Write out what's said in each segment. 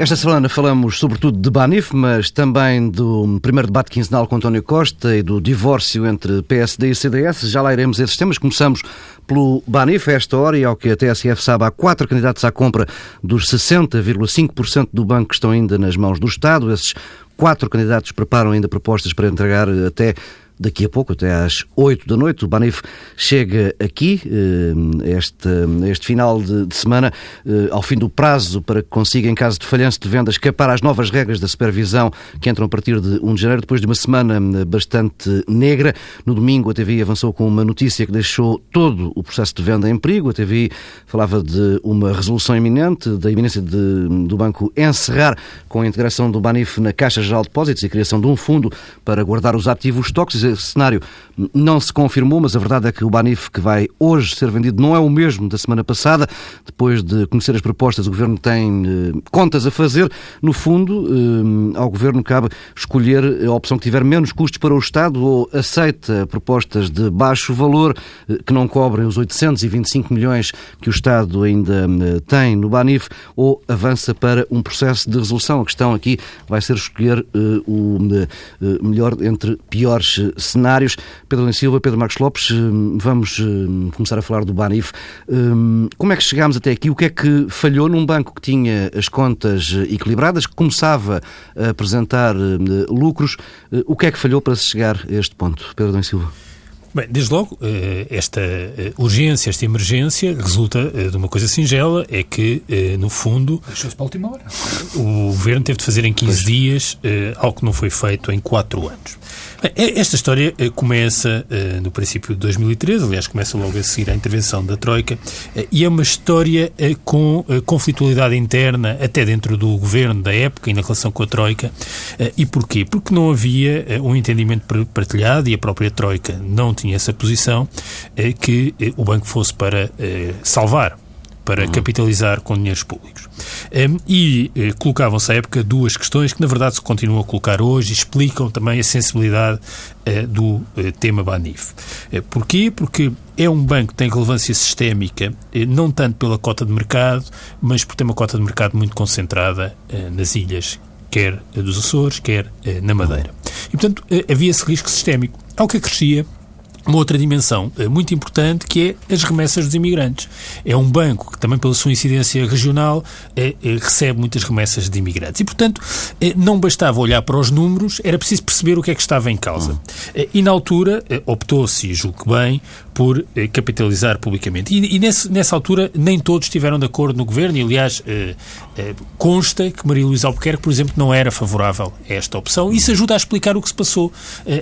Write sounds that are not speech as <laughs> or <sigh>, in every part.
Esta semana falamos sobretudo de Banif, mas também do primeiro debate quinzenal com António Costa e do divórcio entre PSD e CDS. Já lá iremos esses temas. Começamos pelo Banif. A esta hora, e ao que a TSF sabe, há quatro candidatos à compra dos 60,5% do banco que estão ainda nas mãos do Estado. Esses quatro candidatos preparam ainda propostas para entregar até daqui a pouco, até às 8 da noite. O Banif chega aqui, eh, este, este final de, de semana, eh, ao fim do prazo para que consiga, em caso de falhanço de venda, escapar às novas regras da supervisão que entram a partir de 1 de janeiro, depois de uma semana eh, bastante negra. No domingo, a TVI avançou com uma notícia que deixou todo o processo de venda em perigo. A TVI falava de uma resolução iminente, da iminência de, do banco encerrar com a integração do Banif na Caixa Geral de Depósitos e a criação de um fundo para guardar os ativos tóxicos cenário não se confirmou, mas a verdade é que o Banif que vai hoje ser vendido não é o mesmo da semana passada. Depois de conhecer as propostas, o Governo tem eh, contas a fazer. No fundo, eh, ao Governo cabe escolher a opção que tiver menos custos para o Estado ou aceita propostas de baixo valor eh, que não cobrem os 825 milhões que o Estado ainda eh, tem no Banif ou avança para um processo de resolução. A questão aqui vai ser escolher eh, o eh, melhor entre piores cenários. Pedro Lins Silva, Pedro Marcos Lopes, hum, vamos hum, começar a falar do Banif. Hum, como é que chegámos até aqui? O que é que falhou num banco que tinha as contas equilibradas, que começava a apresentar lucros? O que é que falhou para se chegar a este ponto? Pedro Lins Silva. Bem, desde logo, eh, esta eh, urgência, esta emergência resulta eh, de uma coisa singela, é que, no fundo... Deixou-se para a última hora. O Governo teve de fazer em 15 pois. dias algo que não foi feito em 4 anos. Esta história começa no princípio de 2013, aliás, começa logo a seguir à intervenção da Troika, e é uma história com conflitualidade interna, até dentro do governo da época e na relação com a Troika. E porquê? Porque não havia um entendimento partilhado e a própria Troika não tinha essa posição que o banco fosse para salvar para uhum. capitalizar com dinheiros públicos. Um, e eh, colocavam-se à época duas questões que, na verdade, se continuam a colocar hoje e explicam também a sensibilidade eh, do eh, tema Banif. Eh, porquê? Porque é um banco que tem relevância sistémica, eh, não tanto pela cota de mercado, mas por ter uma cota de mercado muito concentrada eh, nas ilhas, quer dos Açores, quer na Madeira. E, portanto, havia esse risco sistémico. Ao que acrescia uma outra dimensão eh, muito importante que é as remessas dos imigrantes. É um banco que também pela sua incidência regional é, é, recebe muitas remessas de imigrantes e, portanto, é, não bastava olhar para os números, era preciso perceber o que é que estava em causa. Hum. E na altura optou-se, e julgo que bem, por capitalizar publicamente. E, e nesse, nessa altura nem todos estiveram de acordo no governo e, aliás, consta que Maria Luísa Albuquerque, por exemplo, não era favorável a esta opção. Isso ajuda a explicar o que se passou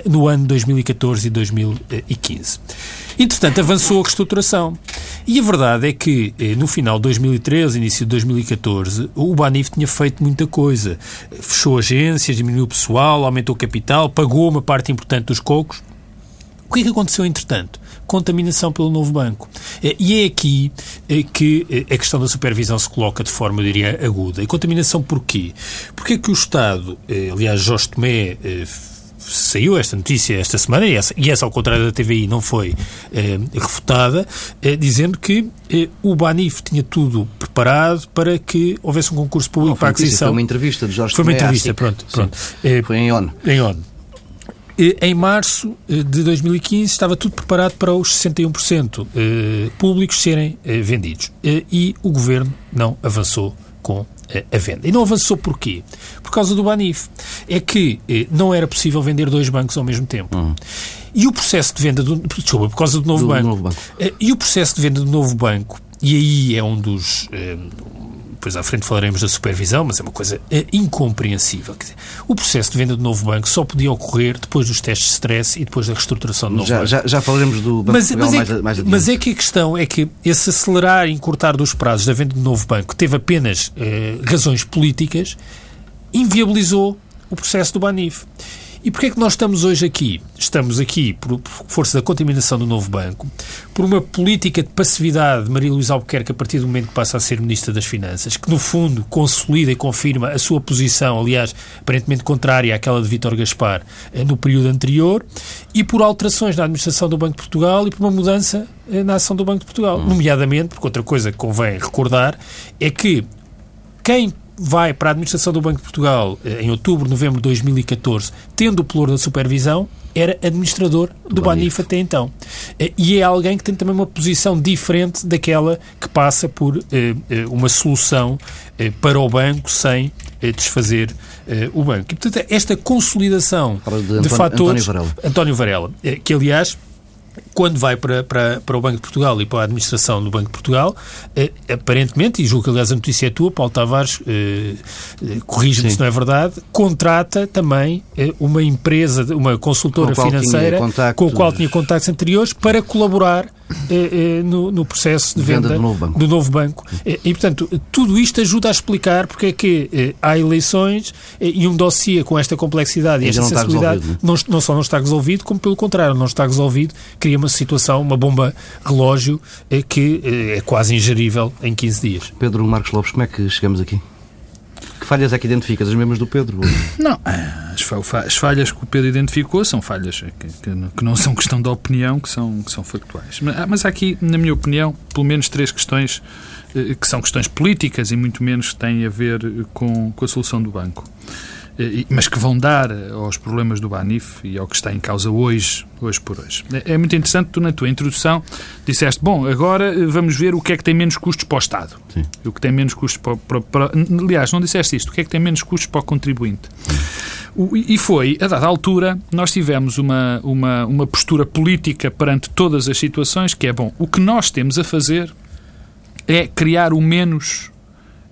no ano 2014 e 2015. 2015. Entretanto, avançou a reestruturação. E a verdade é que, eh, no final de 2013, início de 2014, o Banif tinha feito muita coisa. Fechou agências, diminuiu o pessoal, aumentou o capital, pagou uma parte importante dos cocos. O que é que aconteceu, entretanto? Contaminação pelo novo banco. Eh, e é aqui eh, que a questão da supervisão se coloca de forma, eu diria, aguda. E contaminação porquê? Porque é que o Estado, aliás, Jorge Tomé saiu esta notícia esta semana, e essa, e essa ao contrário da TVI, não foi eh, refutada, eh, dizendo que eh, o Banif tinha tudo preparado para que houvesse um concurso público para a aquisição. Foi uma entrevista de Jorge Foi uma entrevista, pronto. pronto. Eh, foi em ONU. Em ONU. Eh, em março eh, de 2015 estava tudo preparado para os 61% públicos serem vendidos. E o governo não avançou com a venda. E não avançou porquê? Por causa do Banif. É que eh, não era possível vender dois bancos ao mesmo tempo. Uhum. E o processo de venda do. Desculpa, por causa do novo do banco. Novo banco. Eh, e o processo de venda do novo banco, e aí é um dos. Depois à frente falaremos da supervisão, mas é uma coisa é, incompreensível. Dizer, o processo de venda do novo banco só podia ocorrer depois dos testes de stress e depois da reestruturação do novo já, banco. Já, já falaremos do Banco mas, mas, é que, mais, mas é que a questão é que esse acelerar e encurtar dos prazos da venda do novo banco teve apenas eh, razões políticas, inviabilizou o processo do Banif. E porquê é que nós estamos hoje aqui? Estamos aqui por, força da contaminação do novo banco, por uma política de passividade de Maria Luísa Albuquerque a partir do momento que passa a ser Ministra das Finanças, que no fundo consolida e confirma a sua posição, aliás, aparentemente contrária àquela de Vítor Gaspar eh, no período anterior, e por alterações na administração do Banco de Portugal e por uma mudança eh, na ação do Banco de Portugal. Hum. Nomeadamente, porque outra coisa que convém recordar é que quem vai para a administração do Banco de Portugal eh, em outubro, novembro de 2014, tendo o pelouro da supervisão, era administrador do, do Banif até então. Eh, e é alguém que tem também uma posição diferente daquela que passa por eh, uma solução para o banco sem desfazer o banco. E, portanto, esta consolidação de, de fatores... António Varela. António Varela, que, aliás quando vai para, para, para o Banco de Portugal e para a administração do Banco de Portugal, eh, aparentemente, e julgo que aliás a notícia é tua, Paulo Tavares, eh, eh corrige-me se não é verdade, contrata também eh, uma empresa, uma consultora com financeira com a qual tinha contactos anteriores para colaborar eh, eh, no, no, processo de venda, venda do, novo banco. Do novo banco. E, e, portanto, tudo isto ajuda a explicar porque é que há eleições e um dossiê com esta complexidade e, esta sensibilidade não, é? não, só não está resolvido, como pelo contrário, não está resolvido, cria uma situação, uma bomba relógio que é quase ingerível em 15 dias. Pedro Marcos Lopes, como é que chegamos aqui? Falhas é que identificas? As mesmas do Pedro? Não, as falhas que o Pedro identificou são falhas que, não são questão de opinião, que são, que são factuais. Mas há aqui, na minha opinião, pelo menos três questões eh, que são questões políticas e muito menos que têm a ver com, com a solução do banco. Eh, mas que vão dar aos problemas do Banif e ao que está em causa hoje, hoje por hoje. É, é muito interessante, tu na tua introdução disseste, bom, agora eh, vamos ver o que é que tem menos custos para o Estado. Sim. O que tem menos custos para, para, para, Aliás, não disseste isto, o que é que tem menos custos para o contribuinte. O, e foi, a dada altura, nós tivemos uma, uma, uma postura política perante todas as situações que é, bom, o que nós temos a fazer é criar o menos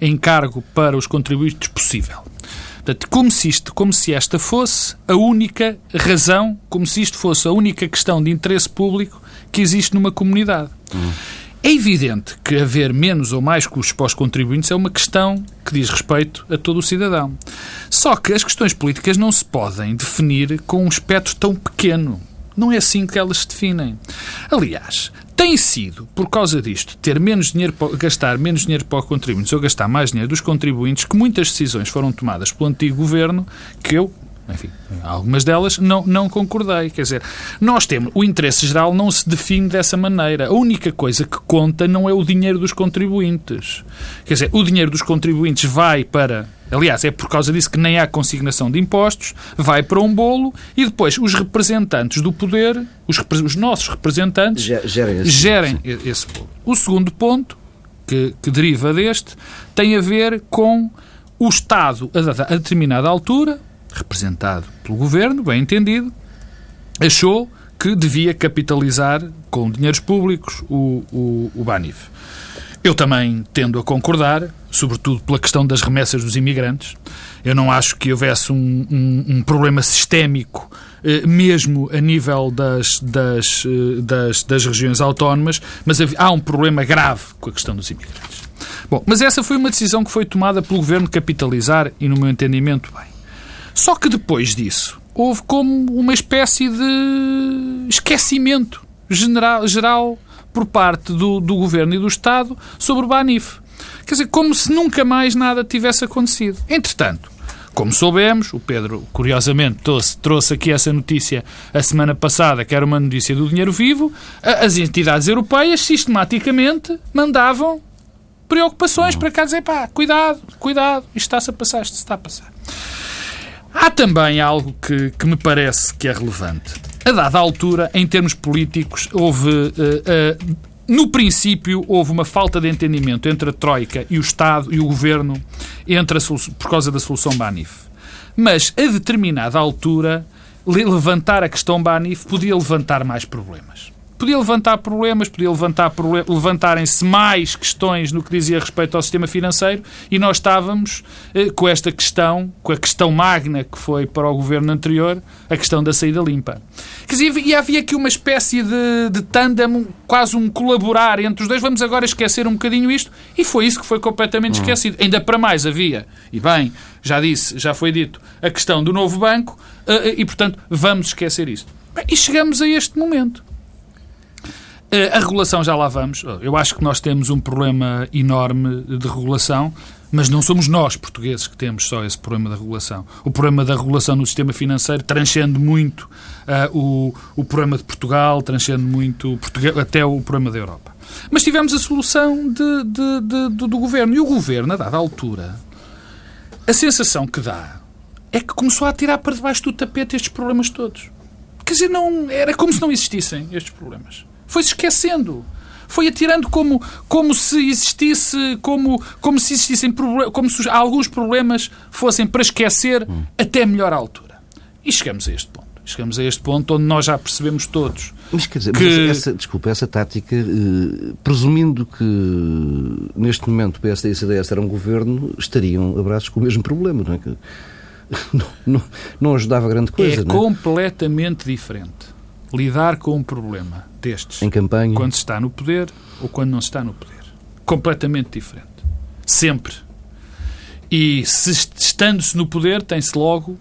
encargo para os contribuintes possível. Portanto, como se, isto, como se esta fosse a única razão, como se isto fosse a única questão de interesse público que existe numa comunidade. Uhum. É evidente que haver menos ou mais custos para os contribuintes é uma questão que diz respeito a todo o cidadão. Só que as questões políticas não se podem definir com um espectro tão pequeno. Não é assim que elas se definem. Aliás, tem sido, por causa disto, ter menos dinheiro, gastar menos dinheiro para os contribuintes ou gastar mais dinheiro dos contribuintes, que muitas decisões foram tomadas pelo antigo governo, que eu enfim, algumas delas não, não concordei. Quer dizer, nós temos. O interesse geral não se define dessa maneira. A única coisa que conta não é o dinheiro dos contribuintes. Quer dizer, o dinheiro dos contribuintes vai para. Aliás, é por causa disso que nem há consignação de impostos, vai para um bolo e depois os representantes do poder, os, os nossos representantes, gerem esse, gerem esse bolo. O segundo ponto, que, que deriva deste, tem a ver com o Estado, a, a determinada altura, representado pelo governo, bem entendido, achou que devia capitalizar com dinheiros públicos o, o, o Banif. Eu também tendo a concordar, sobretudo pela questão das remessas dos imigrantes. Eu não acho que houvesse um, um, um problema sistémico, eh, mesmo a nível das, das, eh, das, das regiões autónomas, mas há um problema grave com a questão dos imigrantes. Bom, mas essa foi uma decisão que foi tomada pelo governo capitalizar e, no meu entendimento, bem. Só que depois disso houve como uma espécie de esquecimento geral por parte do, do governo e do Estado sobre o Banif. Quer dizer, como se nunca mais nada tivesse acontecido. Entretanto, como soubemos, o Pedro, curiosamente, trouxe, trouxe, aqui essa notícia a semana passada, que era uma notícia do dinheiro vivo, as entidades europeias sistematicamente mandavam preocupações para cá dizer, pá, cuidado, cuidado, isto está-se a passar, isto está a passar. Há também algo que, que me parece que é relevante. A dada altura, em termos políticos, houve. Uh, uh, no princípio, houve uma falta de entendimento entre a Troika e o Estado e o Governo entre por causa da solução Banif. Mas, a determinada altura, levantar a questão Banif podia levantar mais problemas podia levantar problemas, podia levantar levantarem-se mais questões no que dizia respeito ao sistema financeiro e nós estávamos eh, com esta questão, com a questão magna que foi para o governo anterior, a questão da saída limpa. Quer dizer, e havia aqui uma espécie de, de tandem, quase um colaborar entre os dois, vamos agora esquecer um bocadinho isto, e foi isso que foi completamente hum. esquecido. Ainda para mais havia, e bem, já disse, já foi dito, a questão do novo banco, eh, e portanto vamos esquecer isto. E chegamos a este momento. Eh, a regulação já lá vamos. Eu acho que nós temos um problema enorme de regulação, mas não somos nós, portugueses, que temos só esse problema da regulação. O problema da regulação no sistema financeiro transcende muito uh, o, o problema de Portugal, transcende muito Portugal, até o problema da Europa. Mas tivemos a solução de, de, de, do, do governo. E o governo, a dada altura, a sensação que dá é que começou a tirar para debaixo do tapete estes problemas todos. Quer dizer, não, era como se não existissem estes problemas. Foi-se esquecendo. Foi atirando como, como se existisse, como, como se existissem como se alguns problemas fossem para esquecer hum. até melhor altura. E chegamos a este ponto. Chegamos a este ponto onde nós já percebemos todos. Mas quer dizer, que... mas essa, desculpa, essa tática, eh, presumindo que neste momento o PSD e o CDS eram um governo, estariam abraços com o mesmo problema, não é? Que <laughs> não, não, não ajudava grande coisa. É é? completamente diferente lidar com um problema destes em campanha quando se está no poder ou quando não se está no poder. Completamente diferente. Sempre. E se estando-se no poder, tem-se logo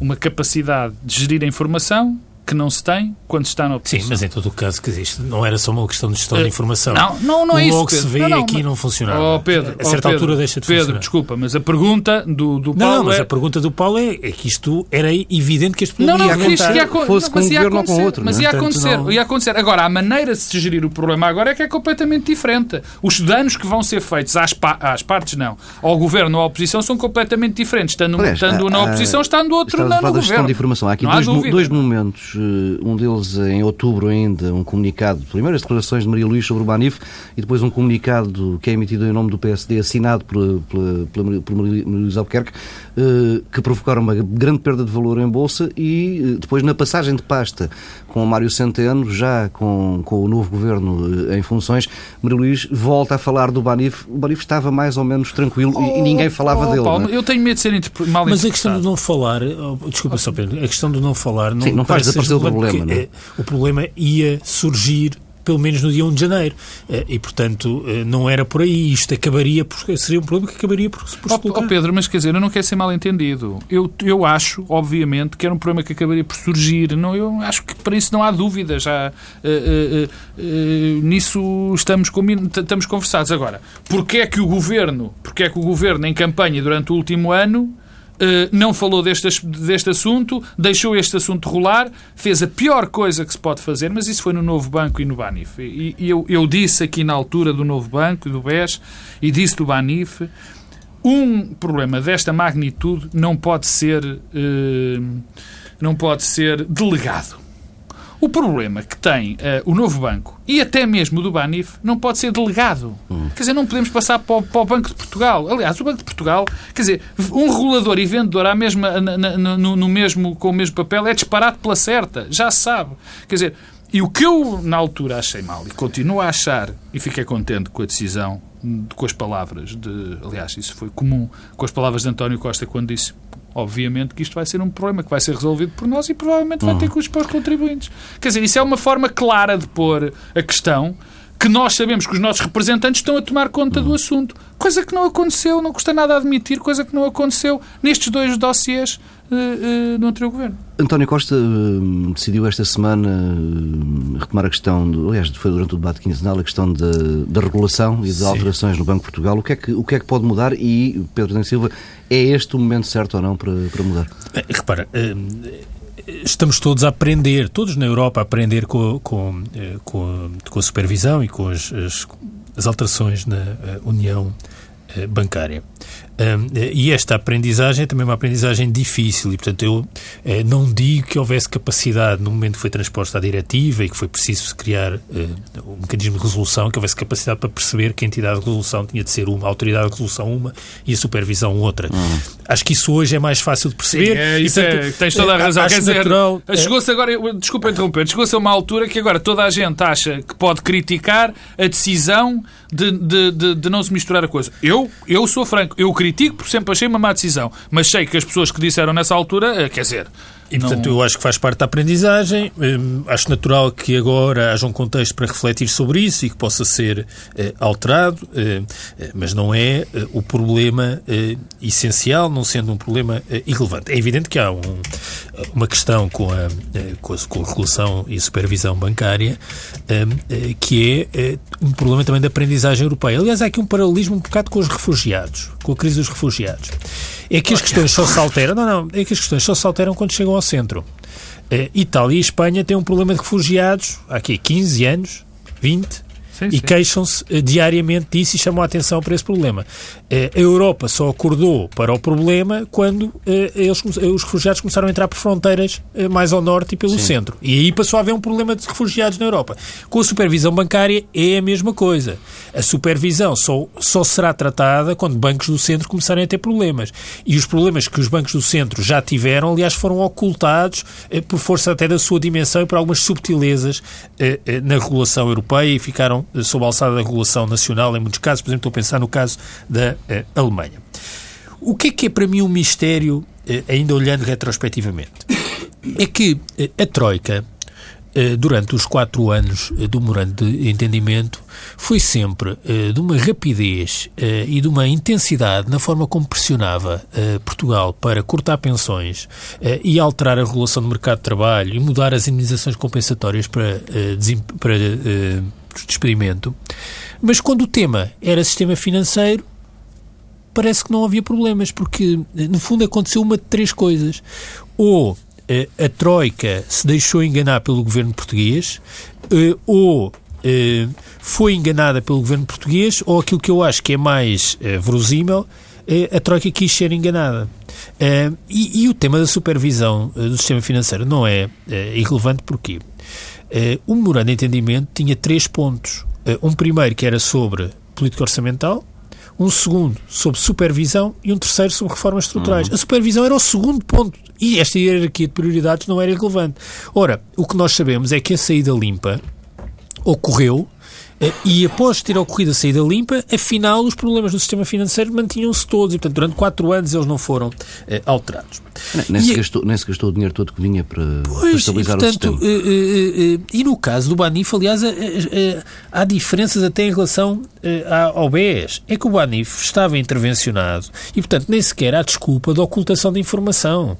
uma capacidade de gerir a informação que não se tem quando está na oposição. Sim, mas em todo o caso, que existe, não era só uma questão de gestão uh, de informação. Não, não, não é isso. O que se vê não, não, aqui mas... não funcionava. Oh, Pedro, a certa oh, Pedro, altura deixa de Pedro, funcionar. desculpa, mas a pergunta do, do Paulo não, não, mas é... a pergunta do Paulo é, é, que isto era evidente que este problema não, não, ia acontecer. Ia, fosse com um governo ou com outro. Mas é? ia acontecer, não... ia acontecer. Agora, a maneira de se gerir o problema agora é que é completamente diferente. Os danos que vão ser feitos às, pa às partes, não, ao governo ou à oposição, são completamente diferentes. Estando, Aliás, estando na oposição, estando outro no governo. de informação. Há aqui dois, dois momentos, eh, um deles em outubro ainda um comunicado, primeiro as declarações de Maria Luís sobre o Banif e depois um comunicado que é emitido em nome do PSD, assinado por, por Maria Luís Albuquerque, eh, que provocaram uma grande perda de valor em Bolsa e eh, depois na passagem de pasta com o Mário Centeno, já com, com o novo governo eh, em funções, Maria Luís volta a falar do Banif. O Banif estava mais ou menos tranquilo oh, e, ninguém falava oh, dele. Paulo, é? Eu tenho medo de ser mal Mas a questão de não falar, oh, desculpa só Pedro, a questão de não falar não, Sim, não faz desaparecer o problema. Não? É, o problema ia surgir pelo menos no dia 1 de janeiro. Eh, e, portanto, eh, não era por aí. Isto acabaria por, seria um problema que acabaria por, por oh, oh, Pedro, mas quer dizer, eu não quero ser mal entendido. Eu, eu acho, obviamente, que era um problema que acabaria por surgir. Não, eu acho que para isso não há dúvida. Já uh, uh, uh, nisso estamos, estamos conversados. Agora, porquê é que o Governo, porquê é que o Governo em campanha durante o último ano não falou deste, deste assunto, deixou este assunto rolar, fez a pior coisa que se pode fazer, mas isso foi no Novo Banco e no Banif. E, eu, eu disse aqui na altura do Novo Banco e do BES, e disse do Banif, um problema desta magnitude não pode ser, uh, não pode ser delegado. O problema que tem uh, o novo banco e até mesmo o do Banif não pode ser delegado. Hum. Quer dizer, não podemos passar para o, para o, Banco de Portugal. Aliás, o Banco de Portugal, quer dizer, um regulador e vendedor à mesma, na, na, no, no, mesmo, com o mesmo papel é disparado pela certa. Já se sabe. Quer dizer, e o que eu na altura achei mal e continuo a achar e fiquei contente com a decisão, com as palavras de. Aliás, isso foi comum, com as palavras de António Costa quando disse obviamente que isto vai ser um problema que vai ser resolvido por nós e provavelmente vai ter uhum. custos para os contribuintes. Quer dizer, isso é uma forma clara de pôr a questão que nós sabemos que os nossos representantes estão a tomar conta do assunto. Coisa que não aconteceu, não custa nada admitir, coisa que não aconteceu nestes dois dossiês uh, uh, no anterior governo. António Costa uh, decidiu esta semana retomar a questão, de, aliás, foi durante o debate quinzenal, a questão da regulação e de alterações no Banco de Portugal. O que, é que, o que é que pode mudar e, Pedro Dan Silva, é este o momento certo ou não para, para mudar? repara, estamos todos a aprender, todos na Europa a aprender com, com, eh, com, com a supervisão e com as, as, as alterações na eh, União eh, Bancária. E esta aprendizagem é também uma aprendizagem difícil e, portanto, eu eh, não digo que houvesse capacidade no momento que foi transposta a diretiva e que foi preciso criar um mecanismo de resolução, que houvesse capacidade para perceber que a entidade de resolução tinha de ser uma, a autoridade de resolução uma e a supervisão outra. Hum. Acho que isso hoje é mais fácil de perceber. Sim, é, isso e, portanto, é, tens toda a razão. Quer dizer, natural, chegou-se agora, desculpa interromper, chegou-se a uma altura que agora toda a gente acha que pode criticar a decisão de, de, de, de não se misturar a coisa. Eu, eu sou franco, eu critico porque sempre achei uma má decisão, mas sei que as pessoas que disseram nessa altura, eh, quer dizer, e, portanto, não... eu acho que faz parte da aprendizagem. Hum, acho natural que agora haja um contexto para refletir sobre isso e que possa ser eh, alterado, eh, eh mas não é eh, o problema essencial, não sendo um problema irrelevante. É evidente que há um, uma questão com a, com a, com a regulação e supervisão bancária hum, que é um problema também da aprendizagem europeia. Aliás, há aqui um paralelismo um bocado com os refugiados, com a crise dos refugiados. É que as questões só se alteram, não, não, é que as questões só se alteram quando chegam ao centro. Uh, Itália e Espanha têm um problema de refugiados há aqui 15 anos, 20, Sim, e queixam-se uh, diariamente disso e chamam a atenção para esse problema. Uh, a Europa só acordou para o problema quando uh, eles, os refugiados começaram a entrar por fronteiras mais ao norte e pelo Sim. centro. E aí passou a haver um problema de refugiados na Europa. Com a supervisão bancária é a mesma coisa. A supervisão só, só será tratada quando bancos do centro começarem a ter problemas. E os problemas que os bancos do centro já tiveram, aliás, foram ocultados por força até da sua dimensão e por algumas subtilezas na regulação europeia e ficaram eh, sob a alçada da regulação nacional em muitos casos. Por exemplo, estou a pensar no caso da uh, Alemanha. O que é que é para mim um mistério, uh, ainda olhando retrospectivamente? É que a Troika, durante os quatro anos do memorando de entendimento, foi sempre de uma rapidez e de uma intensidade na forma como pressionava Portugal para cortar pensões e alterar a regulação do mercado de trabalho e mudar as indenizações compensatórias para, para de experimento. Mas quando o tema era sistema financeiro, parece que não havia problemas, porque no fundo aconteceu uma de três coisas. Ou eh, a Troika se deixou enganar pelo governo português, eh, ou eh, foi enganada pelo governo português, ou aquilo que eu acho que é mais verosímil, a Troika quis ser enganada. E, e, o tema da supervisão do sistema financeiro não é irrelevante porquê? Uh, o memorando de entendimento tinha três pontos. Uh, um primeiro que era sobre política orçamental, um segundo sobre supervisão e um terceiro sobre reformas estruturais. Uhum. A supervisão era o segundo ponto e esta hierarquia de prioridades não era irrelevante. Ora, o que nós sabemos é que a saída limpa ocorreu eh, e após ter ocorrido a saída limpa, afinal, os problemas do sistema financeiro mantinham-se todos e, portanto, durante quatro anos eles não foram eh, alterados. Nem, se, gastou, nem se gastou o dinheiro todo que vinha para, pois, para estabilizar e, portanto, o sistema. e no caso do Banif, aliás, há diferenças até em relação ao BES. É que o Banif estava intervencionado e, portanto, nem sequer há desculpa de ocultação de informação.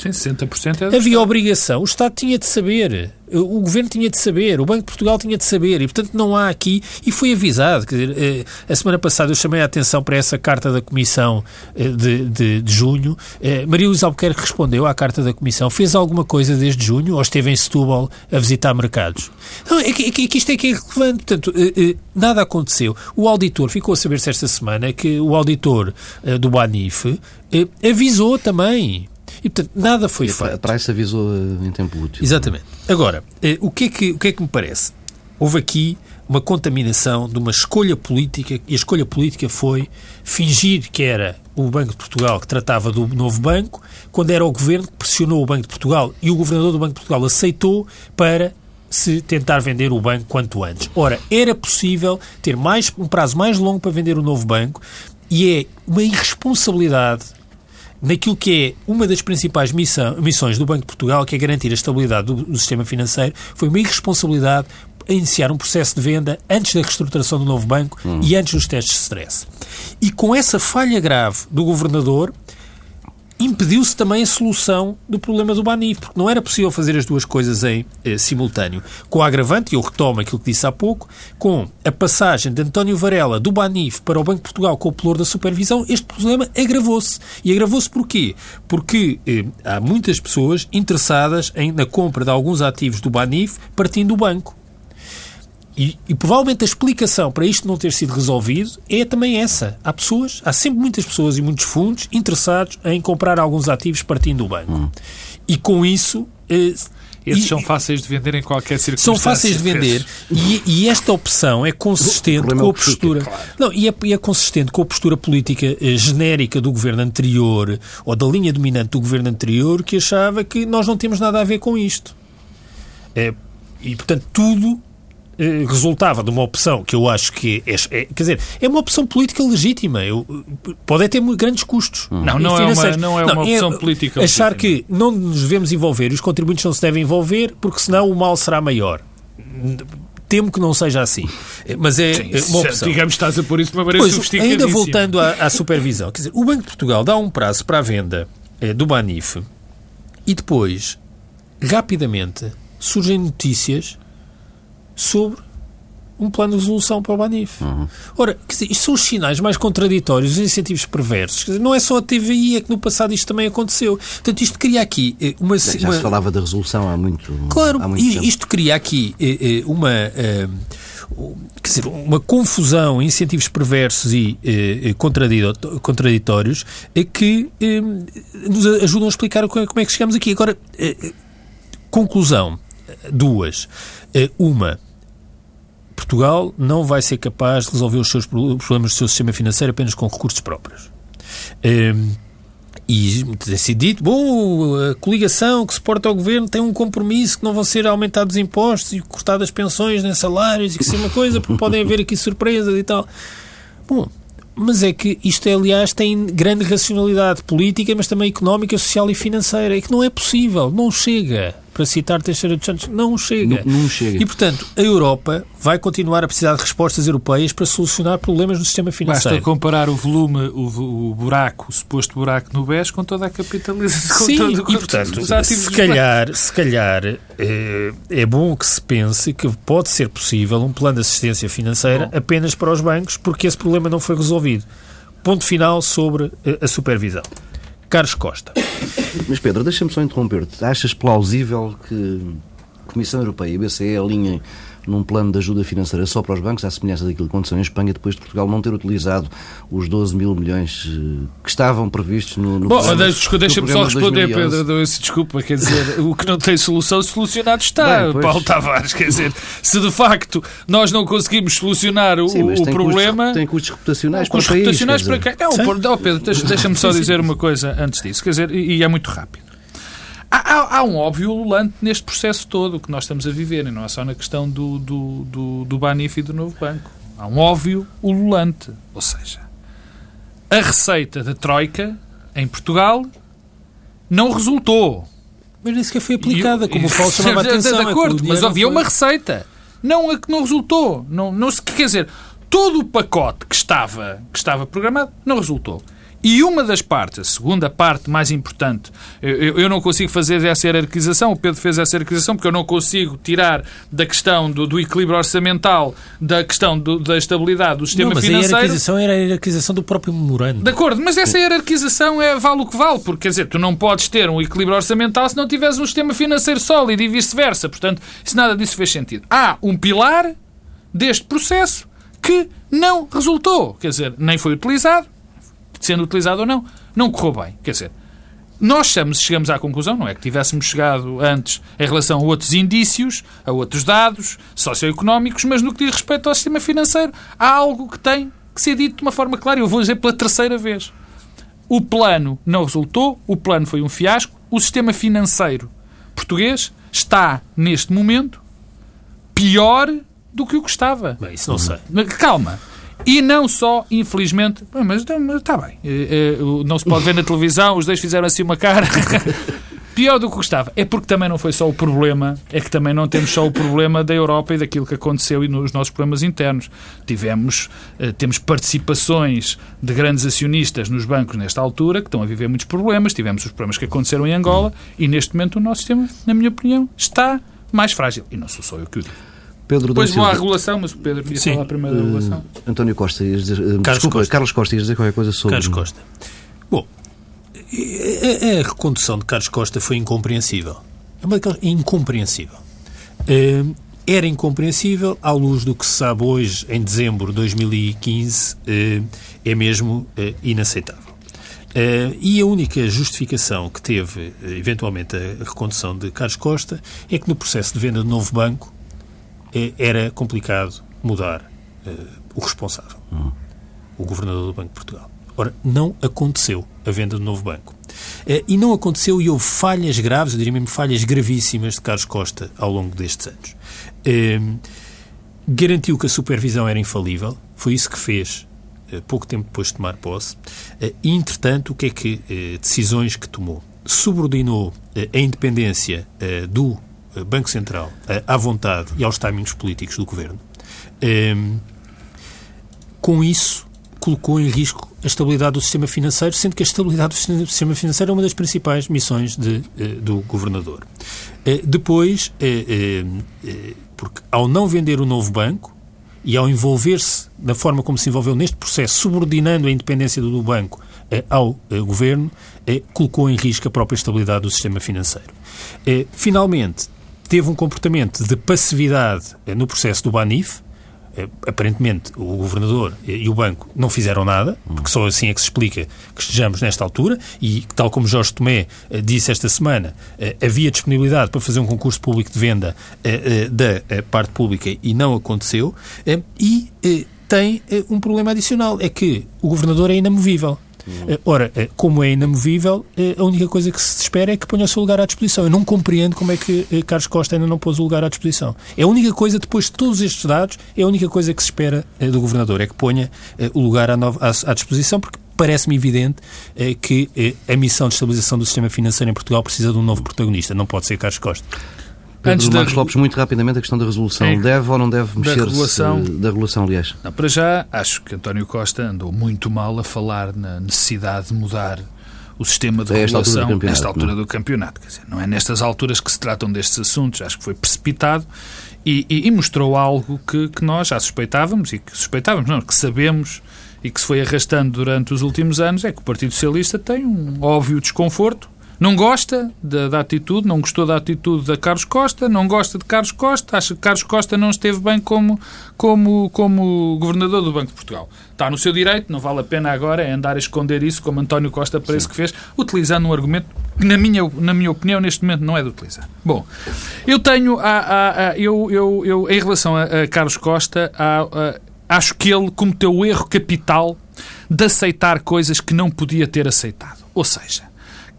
Sim, 60% é Havia obrigação, o Estado tinha de saber, o Governo tinha de saber, o Banco de Portugal tinha de saber, e portanto não há aqui, e foi avisado, quer dizer, eh, a semana passada eu chamei a atenção para essa carta da Comissão eh, de, de, de junho, eh, Maria Luísa Albuquerque respondeu à carta da Comissão, fez alguma coisa desde junho, ou esteve em Setúbal a visitar mercados? Não, é que, é que isto é que é relevante, portanto, nada aconteceu. O auditor, ficou a saber-se esta semana que o auditor do Banif avisou também, e, portanto, nada foi e feito. A Price avisou em tempo útil. Exatamente. Agora, eh, o que, é que, o que é que me parece? Houve aqui uma contaminação de uma escolha política, e a escolha política foi fingir que era o Banco de Portugal que tratava do novo banco, quando era o governo que pressionou o Banco de Portugal e o governador do Banco de Portugal aceitou para se tentar vender o banco quanto antes. Ora, era possível ter mais, um prazo mais longo para vender o novo banco e é uma irresponsabilidade naquilo que é uma das principais missão, missões do Banco de Portugal, que é garantir a estabilidade do, do sistema financeiro, foi uma irresponsabilidade a iniciar um processo de venda antes da reestruturação do novo banco hum. e antes dos testes de stress. E com essa falha grave do governador, impediu-se também a solução do problema do Banif, porque não era possível fazer as duas coisas em eh, simultâneo. Com a agravante, e eu retomo aquilo que disse há pouco, com a passagem de António Varela do Banif para o Banco de Portugal com o pelour da supervisão, este problema agravou-se. E agravou-se porquê? Porque eh, há muitas pessoas interessadas em, na compra de alguns ativos do Banif partindo do banco. E, e, provavelmente a explicação para isto não ter sido resolvido é também essa. Há pessoas, há sempre muitas pessoas e muitos fundos interessados em comprar alguns ativos partindo do banco. Hum. E com isso. Eh, esses e, são fáceis de vender em qualquer circunstância. São fáceis de vender e, e, esta opção é consistente com a postura. Claro. Não, e é, e é, consistente com a postura política eh, genérica do governo anterior ou da linha dominante do governo anterior que achava que nós não temos nada a ver com isto. É, e, portanto, tudo eh, resultava de uma opção que eu acho que é, é, quer dizer, é uma opção política legítima. Eu, pode ter grandes custos. Hum. Não, não é, uma, não é uma não, opção é, política Achar legítima. que não nos devemos envolver e os contribuintes não se devem envolver porque senão o mal será maior. Temo que não seja assim. Mas é Sim, uma opção. Digamos, estás a pôr isso de uma maneira pois, Ainda voltando à, à, supervisão. Quer dizer, o Banco de Portugal dá um prazo para a venda é, do Banif e depois, rapidamente, surgem notícias sobre um plano de resolução para o Banif. Uhum. Ora, dizer, isto são os sinais mais contraditórios, os incentivos perversos. Dizer, não é só a TVI, é que no passado isto também aconteceu. Portanto, isto cria aqui eh, uma... Já uma... se falava da resolução há muito Claro, há muito isto cria aqui eh, eh, uma quer dizer, uma confusão, incentivos perversos e contraditórios é que nos ajudam a explicar como é que chegamos aqui. Agora, conclusão, duas. Eh, uma, Portugal não vai ser capaz de resolver os seus problemas do seu sistema financeiro apenas com recursos próprios. Eh, e tem sido dito, bom, a coligação que suporta ao governo tem um compromisso que não vão ser aumentados impostos e cortadas pensões nem salários e que isso é uma coisa, porque podem haver aqui surpresas e tal. Bom, mas é que isto, é, aliás, tem grande racionalidade política, mas também económica, social e financeira. É que não é possível, não chega para citar Teixeira de Santos, não chega. Não, não, chega. E, portanto, a Europa vai continuar a precisar de respostas europeias para solucionar problemas no sistema financeiro. Basta comparar o volume, o, o buraco, o suposto buraco no BES com toda a capitalização. Sim, todo, e, portanto, se calhar, se calhar é, é, bom que se pense que pode ser possível um plano de assistência financeira bom. apenas para os bancos, porque esse problema não foi resolvido. Ponto final sobre eh, a supervisão. Carlos Costa. Mas Pedro, deixa-me só interromper-te. Achas plausível que a Comissão Europeia e a BCE alinhem num plano de ajuda financeira só para os bancos, à semelhança daquilo que aconteceu em Espanha, depois de Portugal não ter utilizado os 12 mil milhões eh, que estavam previstos no, no Bom, programa, deixa-me só responder, de Pedro, desculpa, quer dizer, <laughs> o que não tem solução, solucionado está, Bem, Paulo Tavares, quer dizer, se de facto nós não conseguimos solucionar o, Sim, o tem problema... Custos, tem custos reputacionais para o país, reputacionais para quem? Não, Pedro, <laughs> deixa-me só dizer uma coisa antes disso, quer dizer, e é muito rápido. Há, há, há, um óbvio ululante neste processo todo que nós estamos a viver, e não é só na questão do, do, do, do Banif e do novo banco. Há um óbvio ululante. Ou seja, a receita da Troika em Portugal não resultou. Mas nem sequer foi aplicada, como o Paulo <laughs> chamava a atenção. De é acordo, é mas havia foi... uma receita. Não a que não resultou. Não, não, quer dizer, todo o pacote que estava, que estava programado não resultou. E uma das partes, a segunda parte mais importante, eu, eu, não consigo fazer essa hierarquização, o Pedro fez essa hierarquização, porque eu não consigo tirar da questão do, do equilíbrio orçamental, da questão do, da estabilidade do sistema não, mas financeiro. a hierarquização era a hierarquização do próprio memorando. De acordo, mas essa hierarquização é, vale o que vale, porque quer dizer, tu não podes ter um equilíbrio orçamental se não tiveres um sistema financeiro sólido e vice-versa. Portanto, se nada disso fez sentido. Há um pilar deste processo que não resultou, quer dizer, nem foi utilizado sendo utilizado ou não, não correu bem. Quer dizer, nós chegamos, chegamos à conclusão, não é que tivéssemos chegado antes em relação a outros indícios, a outros dados socioeconómicos, mas no que diz respeito ao sistema financeiro, há algo que tem que ser dito de uma forma clara. Eu vou dizer pela terceira vez. O plano não resultou, o plano foi um fiasco, o sistema financeiro português está, neste momento, pior do que o que estava. Bem, isso não sei. Calma. E não só, infelizmente, mas está bem, é, é, não se pode ver na televisão, os dois fizeram assim uma cara. <laughs> Pior do que gostava. É porque também não foi só o problema, é que também não temos só o problema da Europa e daquilo que aconteceu e nos nossos problemas internos. Tivemos, eh, temos participações de grandes acionistas nos bancos nesta altura que estão a viver muitos problemas. Tivemos os problemas que aconteceram em Angola e neste momento o nosso sistema, na minha opinião, está mais frágil. E não sou só eu que o digo. Pedro Depois vou à regulação, mas o Pedro ia Sim. falar primeiro da regulação. Uh, António Costa, ias dizer, uh, Carlos desculpa, Costa. Carlos Costa, ias dizer qualquer coisa sobre... Carlos Costa. Bom, a, a recondução de Carlos Costa foi incompreensível. É uma incompreensível. Uh, era incompreensível à luz do que se sabe hoje, em dezembro de 2015, uh, é mesmo uh, inaceitável. Uh, e a única justificação que teve, eventualmente, a recondução de Carlos Costa é que no processo de venda do novo banco era complicado mudar uh, o responsável, uhum. o governador do Banco de Portugal. Ora, não aconteceu a venda do novo banco. Uh, e não aconteceu e houve falhas graves, eu diria mesmo falhas gravíssimas de Carlos Costa ao longo destes anos. Uh, garantiu que a supervisão era infalível, foi isso que fez pouco tempo depois de tomar posse, e, entretanto, o que é que decisões que tomou? Subordinou a independência do eh, Banco Central eh, à vontade e aos timings políticos do Governo, ehm, com isso colocou em risco a estabilidade do sistema financeiro, sendo que a estabilidade do sistema financeiro é uma das principais missões de, eh, do Governador. Depois, porque ao não vender o novo banco e ao envolver-se da forma como se envolveu neste processo, subordinando a independência do banco ao Governo, colocou em risco a própria estabilidade do sistema financeiro. Finalmente, teve um comportamento de passividade no processo do Banif, aparentemente o governador e o banco não fizeram nada, porque só assim é que se explica que estejamos nesta altura. E tal como Jorge Tomé disse esta semana, havia disponibilidade para fazer um concurso público de venda da parte pública e não aconteceu. E tem um problema adicional, é que o governador é inamovível. Uhum. Ora, eh, como é inamovível, eh, a única coisa que se espera é que ponha o seu lugar à disposição. Eu não compreendo como é que Carlos Costa ainda não pôs o lugar à disposição. É a única coisa, depois de todos estes dados, é a única coisa que se espera do governador, é que ponha o lugar à, à disposição, porque parece-me evidente que a missão de estabilização do sistema financeiro em Portugal precisa de um novo protagonista. Não pode ser Carlos Costa. Pedro Antes Marcos da... Lopes, muito rapidamente, a questão da resolução. É, deve ou não deve mexer da regulação, da regulação, aliás? Não, para já, acho que António Costa andou muito mal a falar na necessidade de mudar o sistema de é regulação nesta altura não? É? do campeonato. Quer dizer, não é nestas alturas que se tratam destes assuntos. Acho que foi precipitado e, e, e mostrou algo que, que, nós já suspeitávamos e que suspeitávamos, não, que sabemos e que se foi arrastando durante os últimos anos, é que o Partido Socialista tem um óbvio desconforto não gosta da, da, atitude, não gostou da atitude da Carlos Costa, não gosta de Carlos Costa, acha que Carlos Costa não esteve bem como, como, como governador do Banco de Portugal. Está no seu direito, não vale a pena agora andar a esconder isso, como António Costa parece Sim. que fez, utilizando um argumento que, na minha, na minha opinião, neste momento não é de utilizar. Bom, eu tenho, a, a, a eu, eu, eu, em relação a, a Carlos Costa, acho que ele cometeu o erro capital de aceitar coisas que não podia ter aceitado. Ou seja,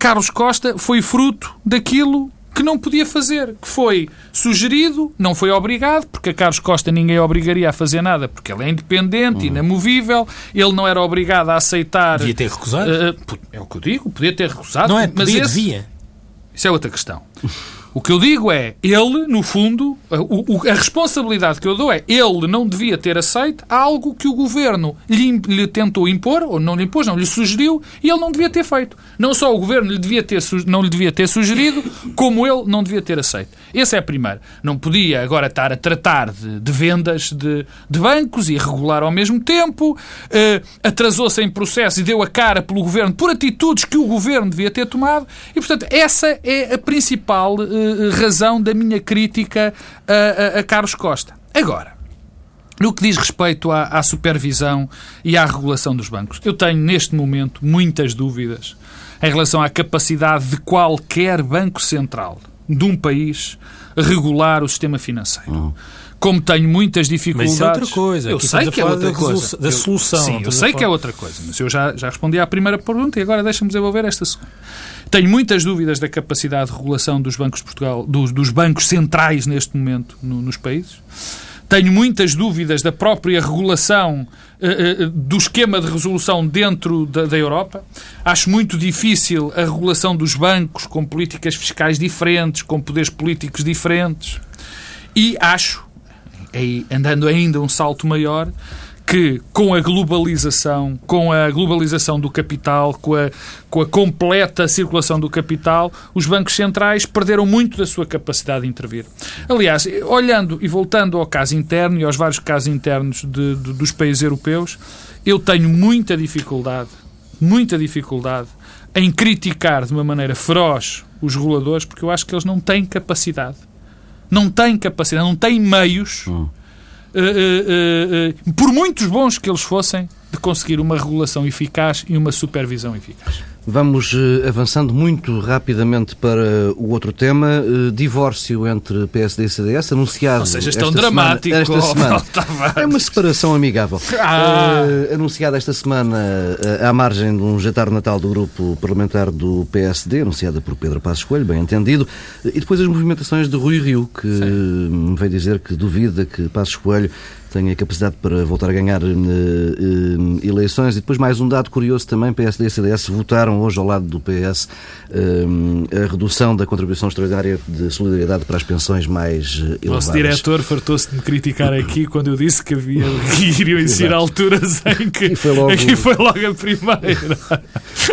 Carlos Costa foi fruto daquilo que não podia fazer, que foi sugerido, não foi obrigado, porque a Carlos Costa ninguém obrigaria a fazer nada, porque ele é independente, uhum. inamovível, ele não era obrigado a aceitar... Devia ter recusado? Uh, é o que eu digo, podia ter recusado. Não é, podia, mas esse, devia. Isso é outra questão. <laughs> O que eu digo é, ele, no fundo, a, a, responsabilidade que eu dou é, ele não devia ter aceito algo que o governo lhe, lhe, tentou impor, ou não lhe impôs, não lhe sugeriu, e ele não devia ter feito. Não só o governo lhe devia ter, não lhe devia ter sugerido, como ele não devia ter aceito. Esse é a primeira. Não podia agora estar a tratar de, de vendas de, de, bancos e regular ao mesmo tempo, uh, atrasou-se em processo e deu a cara pelo governo por atitudes que o governo devia ter tomado, e portanto essa é a principal. Eh, razão da minha crítica a, a, a Carlos Costa. Agora, no que diz respeito à, à, supervisão e à regulação dos bancos, eu tenho neste momento muitas dúvidas em relação à capacidade de qualquer banco central de um país regular o sistema financeiro. Uhum. Como tenho muitas dificuldades. Mas é outra coisa. Eu sei que é outra coisa. Da solução. sim, eu sei que é outra coisa. Mas eu já, já respondi à primeira pergunta e agora deixa-me desenvolver esta segunda. Tenho muitas dúvidas da capacidade de regulação dos bancos de Portugal, dos, dos bancos centrais neste momento no, nos países. Tenho muitas dúvidas da própria regulação uh, uh, do esquema de resolução dentro da, da, Europa. Acho muito difícil a regulação dos bancos com políticas fiscais diferentes, com poderes políticos diferentes. E acho, andando ainda um salto maior, que com a globalização, com a globalização do capital, com a, com a completa circulação do capital, os bancos centrais perderam muito da sua capacidade de intervir. Aliás, olhando e voltando ao caso interno e aos vários casos internos de, de, dos países europeus, eu tenho muita dificuldade, muita dificuldade em criticar de uma maneira feroz os reguladores, porque eu acho que eles não têm capacidade. Não têm capacidade, não têm meios. Hum uh, uh, por muitos bons que eles fossem, de conseguir uma regulação eficaz e uma supervisão eficaz. Vamos eh, avançando muito rapidamente para o outro tema, eh, divórcio entre PSD e CDS, anunciado. Ou seja, tão dramático. Semana, esta semana. é uma separação amigável. Ah. Uh, anunciada esta semana uh, à margem de um jantar natal do grupo parlamentar do PSD, anunciada por Pedro Passos Coelho, bem entendido, e depois as movimentações de Rui Rio, que me veio dizer que duvida que Passos Coelho tenha capacidade para voltar a ganhar uh, uh, eleições. E depois mais um dado curioso também, PSD e CDS votaram hoje ao lado do PS uh, a redução da contribuição extraordinária de solidariedade para as pensões mais elevadas. Nosso diretor fartou-se de me criticar aqui quando eu disse que havia <laughs> que iriam existir alturas em que aqui foi logo, aqui foi logo a primeira.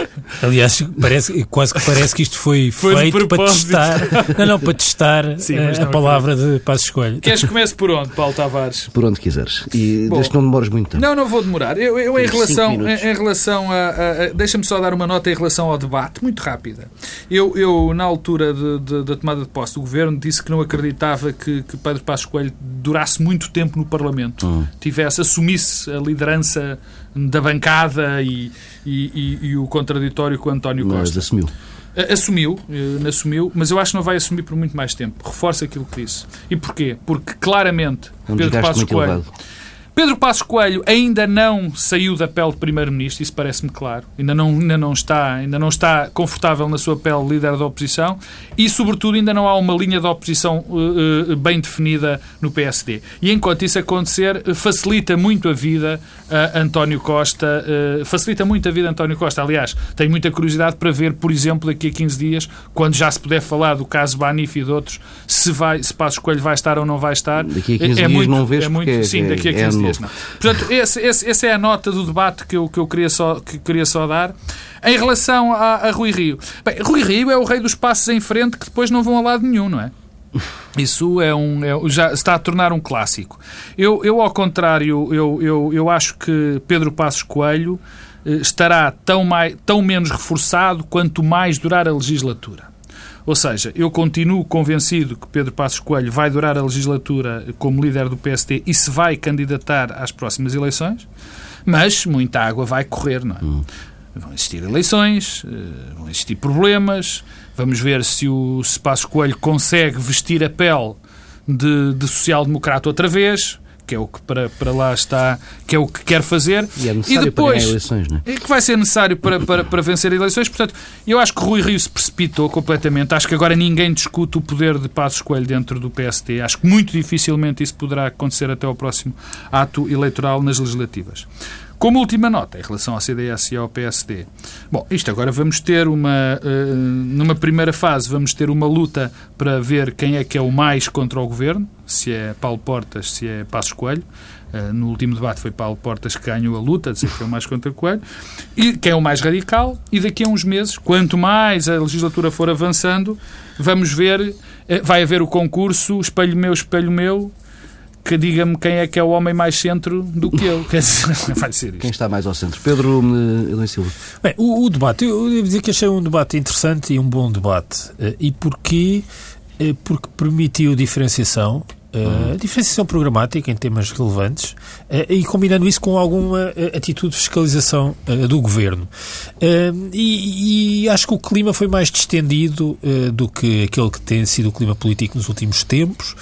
<laughs> Aliás, parece, quase que parece que isto foi, foi feito para testar, não, não, para testar Sim, a, a palavra de Passo Escolha. Queres que comece por onde, Paulo Tavares? Por onde quiseres. E Bom, desde que não demores muito tempo. Não, não vou demorar. Eu, eu em, relação, em, em, relação a. a, a Deixa-me só dar uma nota em relação ao debate, muito rápida. Eu, eu na altura da tomada de posse do governo, disse que não acreditava que, que Pedro Passos Coelho durasse muito tempo no Parlamento, uhum. tivesse, assumisse a liderança da bancada e, e, e, e o contraditório com António Costa. Mas assumiu. Assumiu, eh, assumiu, mas eu acho que não vai assumir por muito mais tempo. Reforça aquilo que disse. E porquê? Porque claramente é Pedro Passos Coelho elevado. Pedro Passos Coelho ainda não saiu da pele de primeiro-ministro, isso parece-me claro. Ainda não, ainda, não está, ainda não está confortável na sua pele líder da oposição e, sobretudo, ainda não há uma linha de oposição uh, uh, bem definida no PSD. E enquanto isso acontecer, facilita muito a vida a António Costa. Uh, facilita muito a vida a António Costa. Aliás, tenho muita curiosidade para ver, por exemplo, daqui a 15 dias, quando já se puder falar do caso Banif e de outros, se, vai, se Passos Coelho vai estar ou não vai estar. Daqui a 15 é, dias muito, não vês é muito, Sim, daqui a 15 é dias não. Portanto, esse, esse, essa é a nota do debate que eu, que eu queria, só, que queria só dar. Em relação a, a Rui Rio. Bem, Rui Rio é o rei dos passos em frente que depois não vão a lado nenhum, não é? <laughs> Isso é um, é, já está a tornar um clássico. Eu, eu ao contrário, eu, eu, eu acho que Pedro Passos Coelho eh, estará tão, mais, tão menos reforçado quanto mais durar a legislatura. Ou seja, eu continuo convencido que Pedro Passos Coelho vai durar a legislatura como líder do PSD e se vai candidatar às próximas eleições, mas muita água vai correr, não é? Hum. Vão existir eleições, eh, vão existir problemas, vamos ver se o se Passos Coelho consegue vestir a pele de, de social-democrata outra vez, que é o que para, para lá está, que é o que quer fazer. E, é e depois, eleições, não é? Que vai ser necessário para, para, para vencer eleições. Portanto, eu acho que Rui Rio se precipitou completamente. Acho que agora ninguém discute o poder de Passos Coelho dentro do PST. Acho que muito dificilmente isso poderá acontecer até ao próximo ato eleitoral nas legislativas. Como última nota, em relação ao CDS e ao PSD. Bom, isto agora vamos ter uma. Uh, numa primeira fase, vamos ter uma luta para ver quem é que é o mais contra o governo, se é Paulo Portas, se é Passos Coelho. Uh, no último debate foi Paulo Portas que ganhou a luta, dizer que é o mais contra o Coelho, e quem é o mais radical, e daqui a uns meses, quanto mais a legislatura for avançando, vamos ver, uh, vai haver o concurso Espelho Meu, Espelho Meu, que diga-me quem é que é o homem mais centro do que eu. Quer dizer, <laughs> vai ser isto. Quem está mais ao centro? Pedro Helena Silva. Bem, o, o, debate, eu devo dizer que achei um debate interessante e um bom debate. Eh, e porquê? Eh, porque permitiu diferenciação, Uh, diferenciação programática em temas relevantes uh, e combinando isso com alguma uh, atitude de fiscalização do governo. E, e, acho que o clima foi mais distendido do que aquele que tem sido o clima político nos últimos tempos.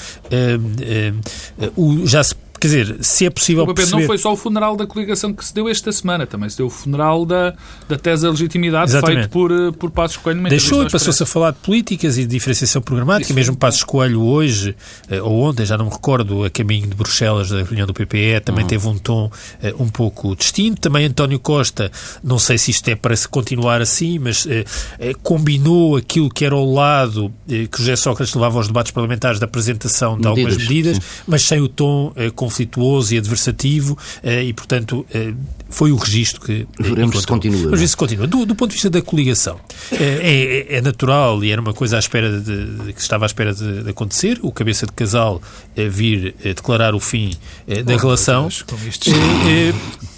Já se Quer dizer, se é possível o perceber... Não foi só o funeral da coligação que se deu esta semana, também se deu o funeral da, da tese da legitimidade Exatamente. feito por, eh, por Passos Coelho. Deixou e passou-se a falar de políticas e de diferenciação programática. Isso. Mesmo Passos Coelho hoje, eh, ou ontem, já não me recordo, a caminho de Bruxelas, da reunião do PPE, também uhum. teve um tom uh, um pouco distinto. Também António Costa, não sei se isto é para se continuar assim, mas uh, uh, combinou aquilo que era ao lado que José Sócrates levava aos debates parlamentares da apresentação de medidas, algumas medidas, sim. mas sem o tom conflituoso e adversativo eh, e, portanto, eh, foi o registro que. Veremos se continua. Vamos ver se continua. Do, do, ponto de vista da coligação, eh, é, é, natural e era uma coisa à espera de, de que estava à espera de, de, acontecer, o cabeça de casal vir declarar o fim da oh, relação. Deus, é, é,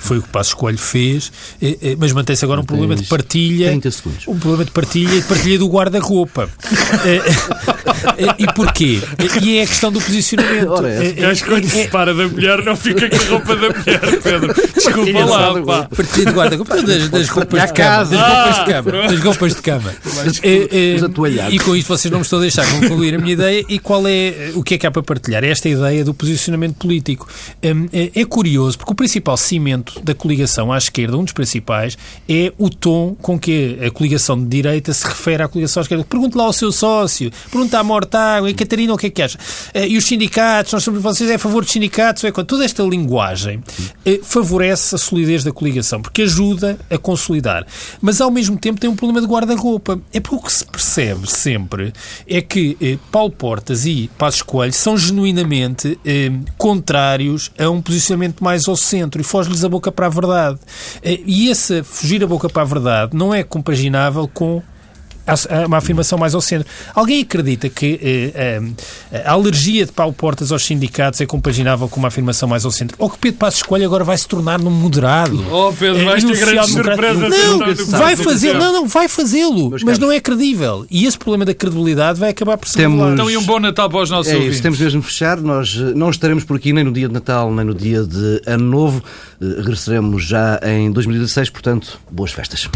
foi o que o Passo Escolho fez, é, mas mantém-se agora um problema de partilha. Um problema de partilha e de partilha do guarda-roupa. e porquê? E é a questão do posicionamento. Ora, Eu acho que quando se para da mulher não fica com a roupa da mulher, Pedro. Desculpa lá, pá. Partilha do guarda-roupa das, das roupas de cama. Das roupas de cama. Das roupas de cama. E com isto vocês não me estão a deixar concluir a minha ideia. E qual é o que é que há para partilhar? Esta ideia do posicionamento político. É curioso, porque o principal cimento da coligação à esquerda, um dos principais, é o tom com que a coligação de direita se refere à coligação à esquerda. Pergunte lá ao seu sócio, pergunta à Mortágua, e Catarina o que é que acha? Eh, e os sindicatos, nós somos vocês é a favor dos sindicatos, é toda esta linguagem eh, favorece a solidez da coligação, porque ajuda a consolidar. Mas ao mesmo tempo tem um problema de guarda-roupa. É porque o que se percebe sempre é que eh, Paulo Portas e Passos Coelho são genuinamente contrários a um posicionamento mais ao centro centro e foge-lhes a boca para a verdade. Eh, e esse fugir a boca para a verdade não é compaginável com uma afirmação mais ao centro. Alguém acredita que uh, a alergia de Paulo Portas aos sindicatos é compaginável com uma afirmação mais ao centro? Ou que Pedro Passos Coelho agora vai se tornar num moderado? Oh, Pedro, vais ter grande surpresa. Não, vai fazer, não, não, vai fazê-lo, mas não é credível. E esse problema da credibilidade vai acabar por se Temos... Então, e um bom Natal para os nossos é ouvintes. Isso, temos mesmo de fechar. Nós não estaremos por aqui nem no dia de Natal, nem no dia de Ano Novo. Regressaremos já em 2016, portanto, boas festas.